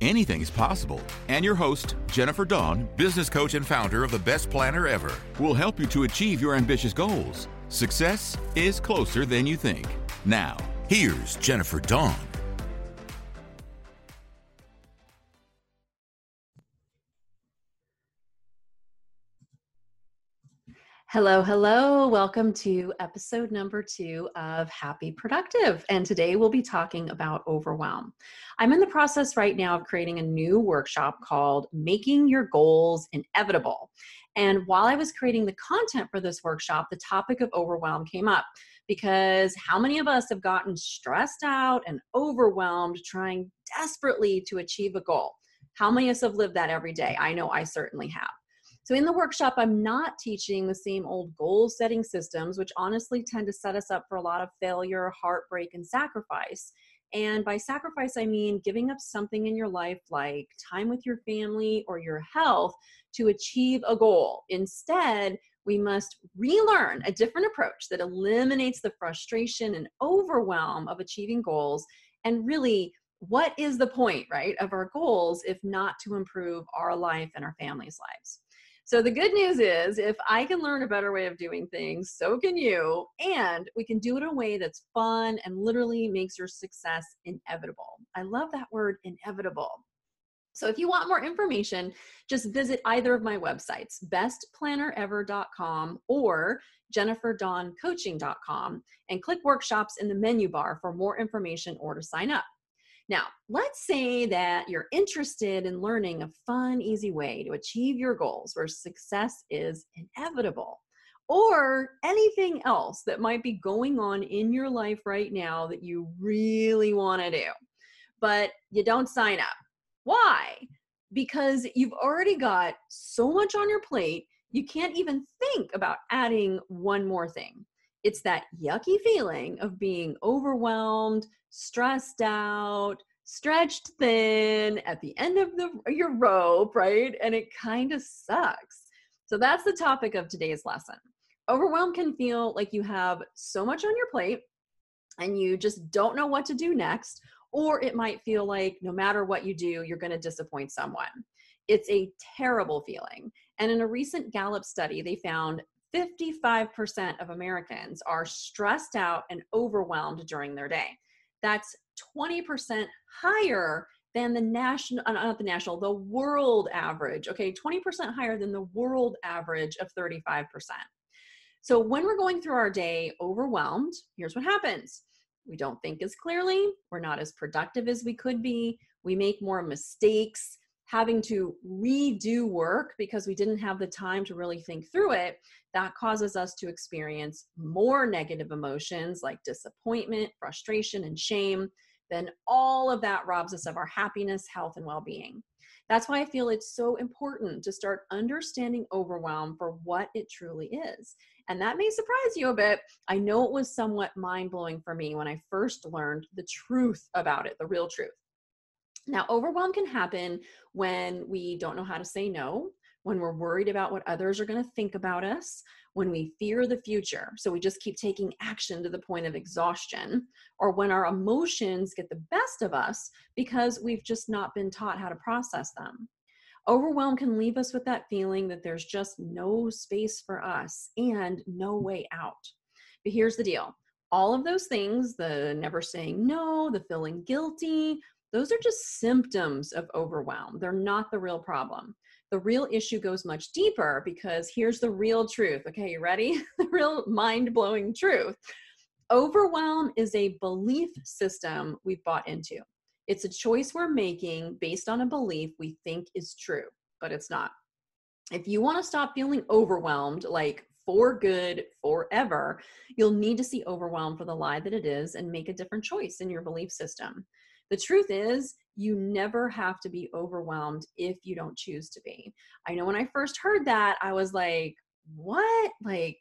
anything is possible. And your host, Jennifer Dawn, business coach and founder of the Best Planner Ever, will help you to achieve your ambitious goals. Success is closer than you think. Now, here's Jennifer Dawn. Hello, hello. Welcome to episode number two of Happy Productive. And today we'll be talking about overwhelm. I'm in the process right now of creating a new workshop called Making Your Goals Inevitable. And while I was creating the content for this workshop, the topic of overwhelm came up because how many of us have gotten stressed out and overwhelmed trying desperately to achieve a goal? How many of us have lived that every day? I know I certainly have. So in the workshop, I'm not teaching the same old goal setting systems, which honestly tend to set us up for a lot of failure, heartbreak, and sacrifice. And by sacrifice, I mean giving up something in your life like time with your family or your health to achieve a goal. Instead, we must relearn a different approach that eliminates the frustration and overwhelm of achieving goals and really what is the point right of our goals if not to improve our life and our family's lives so the good news is if I can learn a better way of doing things, so can you. And we can do it in a way that's fun and literally makes your success inevitable. I love that word inevitable. So if you want more information, just visit either of my websites, bestplannerever.com or jenniferdawncoaching.com and click workshops in the menu bar for more information or to sign up. Now, let's say that you're interested in learning a fun, easy way to achieve your goals where success is inevitable, or anything else that might be going on in your life right now that you really want to do, but you don't sign up. Why? Because you've already got so much on your plate, you can't even think about adding one more thing. It's that yucky feeling of being overwhelmed, stressed out, stretched thin at the end of the your rope, right? And it kind of sucks. So that's the topic of today's lesson. Overwhelm can feel like you have so much on your plate and you just don't know what to do next, or it might feel like no matter what you do, you're going to disappoint someone. It's a terrible feeling. And in a recent Gallup study, they found 55% of Americans are stressed out and overwhelmed during their day. That's 20% higher than the national, uh, not the national, the world average. Okay, 20% higher than the world average of 35%. So when we're going through our day overwhelmed, here's what happens. We don't think as clearly, we're not as productive as we could be, we make more mistakes, having to redo work because we didn't have the time to really think through it, that causes us to experience more negative emotions like disappointment, frustration, and shame. Then all of that robs us of our happiness, health, and well being. That's why I feel it's so important to start understanding overwhelm for what it truly is. And that may surprise you a bit. I know it was somewhat mind blowing for me when I first learned the truth about it, the real truth. Now, overwhelm can happen when we don't know how to say no, when we're worried about what others are going to think about us, when we fear the future. So we just keep taking action to the point of exhaustion, or when our emotions get the best of us because we've just not been taught how to process them. Overwhelm can leave us with that feeling that there's just no space for us and no way out. But here's the deal all of those things the never saying no, the feeling guilty, those are just symptoms of overwhelm. They're not the real problem. The real issue goes much deeper because here's the real truth. Okay, you ready? the real mind blowing truth. Overwhelm is a belief system we've bought into. It's a choice we're making based on a belief we think is true, but it's not. If you want to stop feeling overwhelmed, like for good forever, you'll need to see overwhelm for the lie that it is and make a different choice in your belief system. The truth is, you never have to be overwhelmed if you don't choose to be. I know when I first heard that, I was like, what? Like,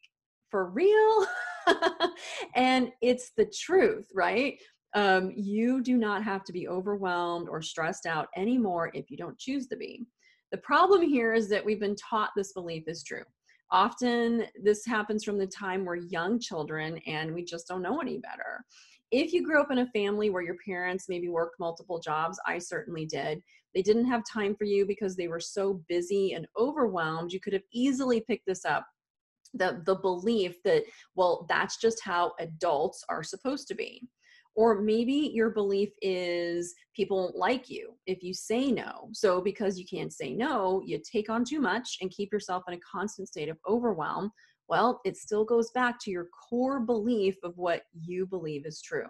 for real? and it's the truth, right? Um, you do not have to be overwhelmed or stressed out anymore if you don't choose to be. The problem here is that we've been taught this belief is true. Often, this happens from the time we're young children and we just don't know any better. If you grew up in a family where your parents maybe worked multiple jobs, I certainly did, they didn't have time for you because they were so busy and overwhelmed, you could have easily picked this up the the belief that well that's just how adults are supposed to be or maybe your belief is people won't like you if you say no. So, because you can't say no, you take on too much and keep yourself in a constant state of overwhelm. Well, it still goes back to your core belief of what you believe is true.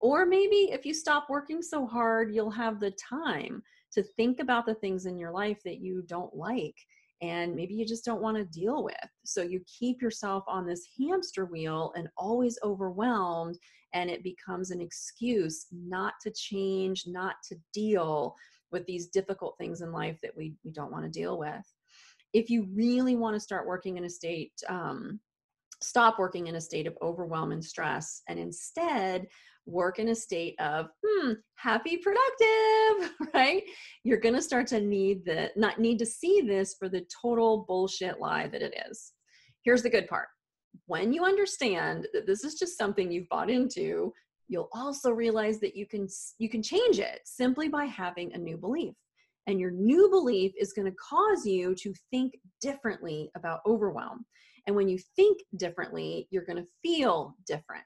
Or maybe if you stop working so hard, you'll have the time to think about the things in your life that you don't like and maybe you just don't want to deal with. So you keep yourself on this hamster wheel and always overwhelmed, and it becomes an excuse not to change, not to deal with these difficult things in life that we, we don't want to deal with. If you really want to start working in a state, um, stop working in a state of overwhelm and stress, and instead work in a state of hmm happy productive right? You're going to start to need the not need to see this for the total bullshit lie that it is. Here's the good part. When you understand that this is just something you've bought into you'll also realize that you can you can change it simply by having a new belief and your new belief is going to cause you to think differently about overwhelm and when you think differently you're going to feel different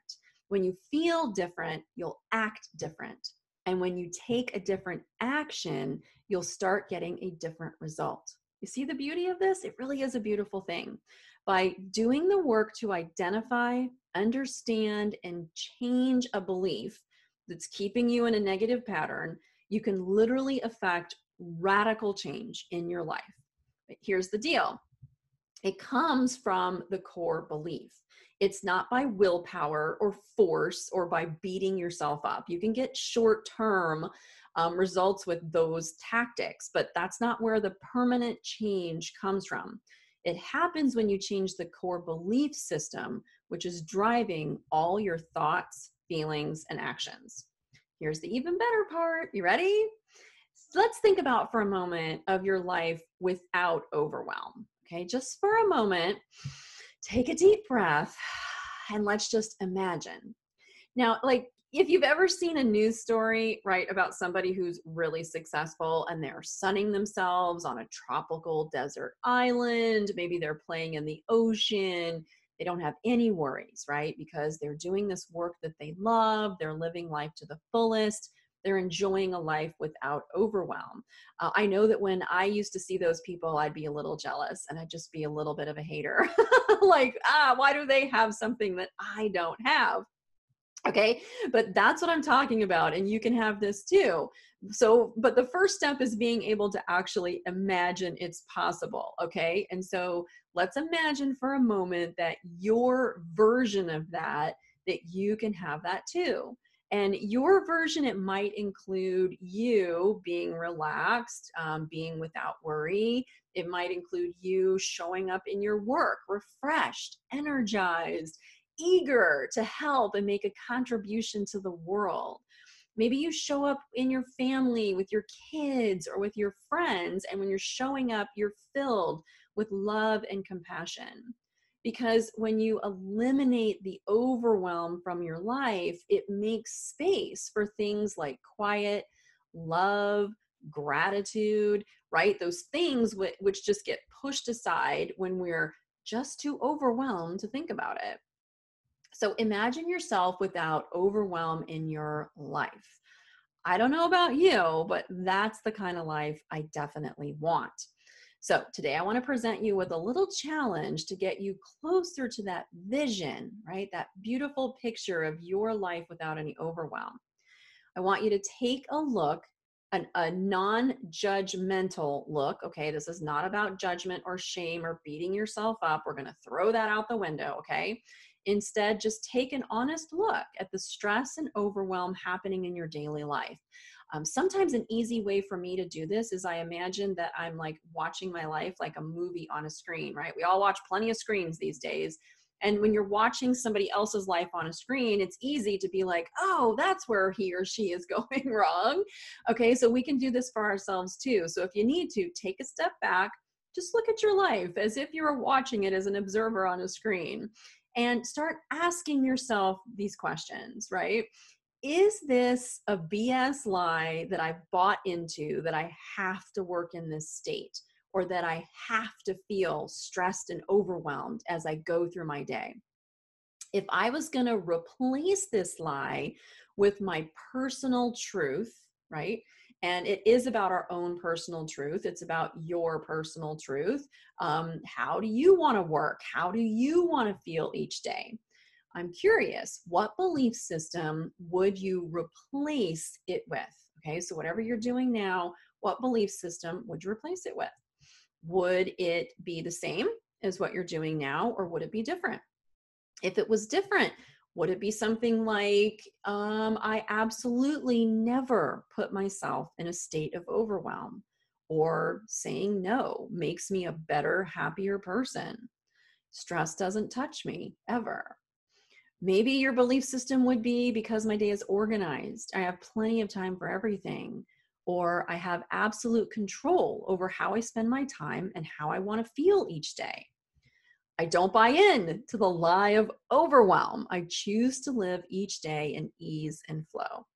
when you feel different, you'll act different. And when you take a different action, you'll start getting a different result. You see the beauty of this? It really is a beautiful thing. By doing the work to identify, understand, and change a belief that's keeping you in a negative pattern, you can literally affect radical change in your life. But here's the deal it comes from the core belief. It's not by willpower or force or by beating yourself up. You can get short term um, results with those tactics, but that's not where the permanent change comes from. It happens when you change the core belief system, which is driving all your thoughts, feelings, and actions. Here's the even better part. You ready? Let's think about for a moment of your life without overwhelm. Okay, just for a moment take a deep breath and let's just imagine. Now, like if you've ever seen a news story, right, about somebody who's really successful and they're sunning themselves on a tropical desert island, maybe they're playing in the ocean, they don't have any worries, right? Because they're doing this work that they love, they're living life to the fullest they're enjoying a life without overwhelm. Uh, I know that when I used to see those people, I'd be a little jealous and I'd just be a little bit of a hater. like, ah, why do they have something that I don't have? Okay, but that's what I'm talking about, and you can have this too. So, but the first step is being able to actually imagine it's possible. Okay, and so let's imagine for a moment that your version of that, that you can have that too. And your version, it might include you being relaxed, um, being without worry. It might include you showing up in your work refreshed, energized, eager to help and make a contribution to the world. Maybe you show up in your family with your kids or with your friends, and when you're showing up, you're filled with love and compassion because when you eliminate the overwhelm from your life, it makes space for things like quiet, love, gratitude, right? Those things which just get pushed aside when we're just too overwhelmed to think about it. So imagine yourself without overwhelm in your life. I don't know about you, but that's the kind of life I definitely want. So, today I want to present you with a little challenge to get you closer to that vision, right? That beautiful picture of your life without any overwhelm. I want you to take a look, an, a non judgmental look. Okay, this is not about judgment or shame or beating yourself up. We're going to throw that out the window, okay? Instead, just take an honest look at the stress and overwhelm happening in your daily life. Um, sometimes an easy way for me to do this is I imagine that I'm like watching my life like a movie on a screen, right? We all watch plenty of screens these days. And when you're watching somebody else's life on a screen, it's easy to be like, oh, that's where he or she is going wrong. Okay, so we can do this for ourselves too. So if you need to, take a step back, just look at your life as if you were watching it as an observer on a screen and start asking yourself these questions, right? Is this a BS lie that I've bought into that I have to work in this state? or that I have to feel stressed and overwhelmed as I go through my day. If I was going to replace this lie with my personal truth, right? And it is about our own personal truth. It's about your personal truth. Um, how do you want to work? How do you want to feel each day? I'm curious, what belief system would you replace it with? Okay, so whatever you're doing now, what belief system would you replace it with? would it be the same as what you're doing now or would it be different? If it was different, would it be something like, um, I absolutely never put myself in a state of overwhelm? Or saying no makes me a better, happier person. Stress doesn't touch me ever. Maybe your belief system would be because my day is organized. I have plenty of time for everything or I have absolute control over how I spend my time and how I want to feel each day. I don't buy in to the lie of overwhelm. I choose to live each day in ease and flow.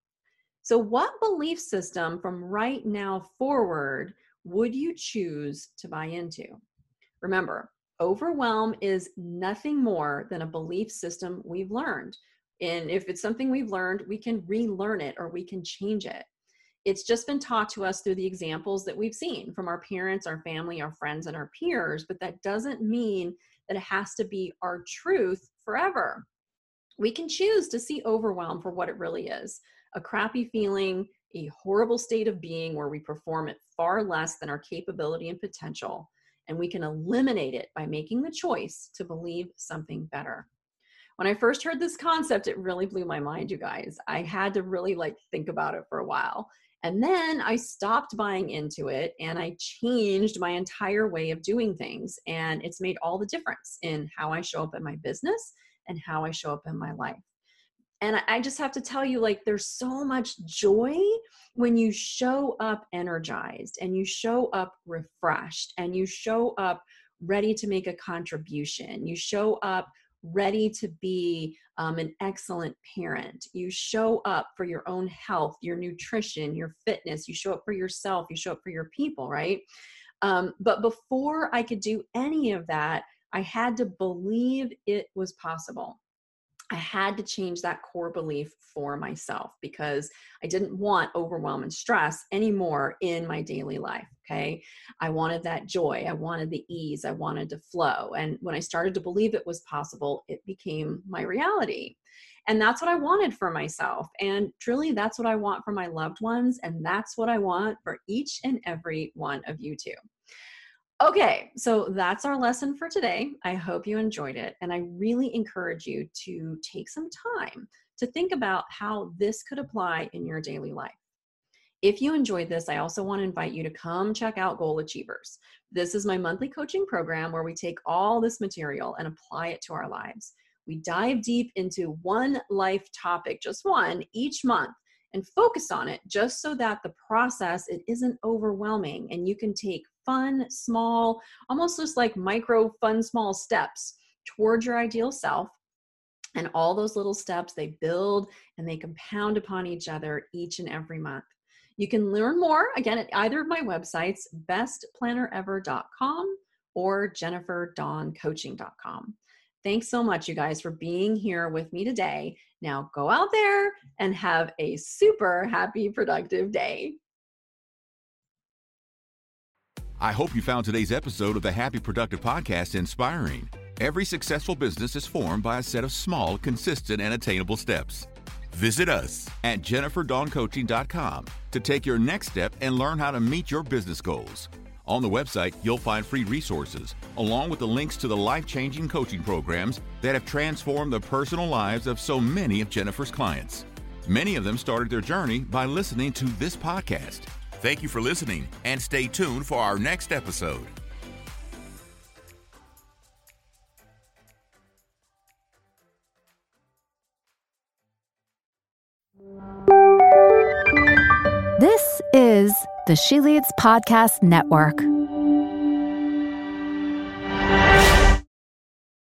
So, what belief system from right now forward would you choose to buy into? Remember, overwhelm is nothing more than a belief system we've learned. And if it's something we've learned, we can relearn it or we can change it it's just been taught to us through the examples that we've seen from our parents, our family, our friends, and our peers, but that doesn't mean that it has to be our truth forever. We can choose to see overwhelm for what it really is a crappy feeling, a horrible state of being where we perform at far less than our capability and potential. And we can eliminate it by making the choice to believe something better when I first heard this concept, it really blew my mind, you guys. I had to really like think about it for a while. And then I stopped buying into it and I changed my entire way of doing things. And it's made all the difference in how I show up in my business and how I show up in my life. And I just have to tell you, like, there's so much joy when you show up energized and you show up refreshed and you show up ready to make a contribution. You show up ready to be um, an excellent parent. You show up for your own health, your nutrition, your fitness. You show up for yourself. You show up for your people, right? Um, but before I could do any of that, I had to believe it was possible. I had to change that core belief for myself because I didn't want overwhelm and stress anymore in my daily life. Okay. I wanted that joy. I wanted the ease. I wanted to flow. And when I started to believe it was possible, it became my reality. And that's what I wanted for myself. And truly, that's what I want for my loved ones. And that's what I want for each and every one of you too. Okay, so that's our lesson for today. I hope you enjoyed it. And I really encourage you to take some time to think about how this could apply in your daily life. If you enjoyed this, I also want to invite you to come check out Goal Achievers. This is my monthly coaching program where we take all this material and apply it to our lives. We dive deep into one life topic, just one, each month and focus on it just so that the process it isn't overwhelming and you can take fun small almost just like micro fun small steps towards your ideal self and all those little steps they build and they compound upon each other each and every month you can learn more again at either of my websites bestplannerever.com or jenniferdawncoaching.com Thanks so much, you guys, for being here with me today. Now go out there and have a super happy, productive day. I hope you found today's episode of the Happy Productive Podcast inspiring. Every successful business is formed by a set of small, consistent, and attainable steps. Visit us at jenniferdawncoaching.com to take your next step and learn how to meet your business goals. On the website, you'll find free resources, along with the links to the life changing coaching programs that have transformed the personal lives of so many of Jennifer's clients. Many of them started their journey by listening to this podcast. Thank you for listening and stay tuned for our next episode. This is the She Leads Podcast Network.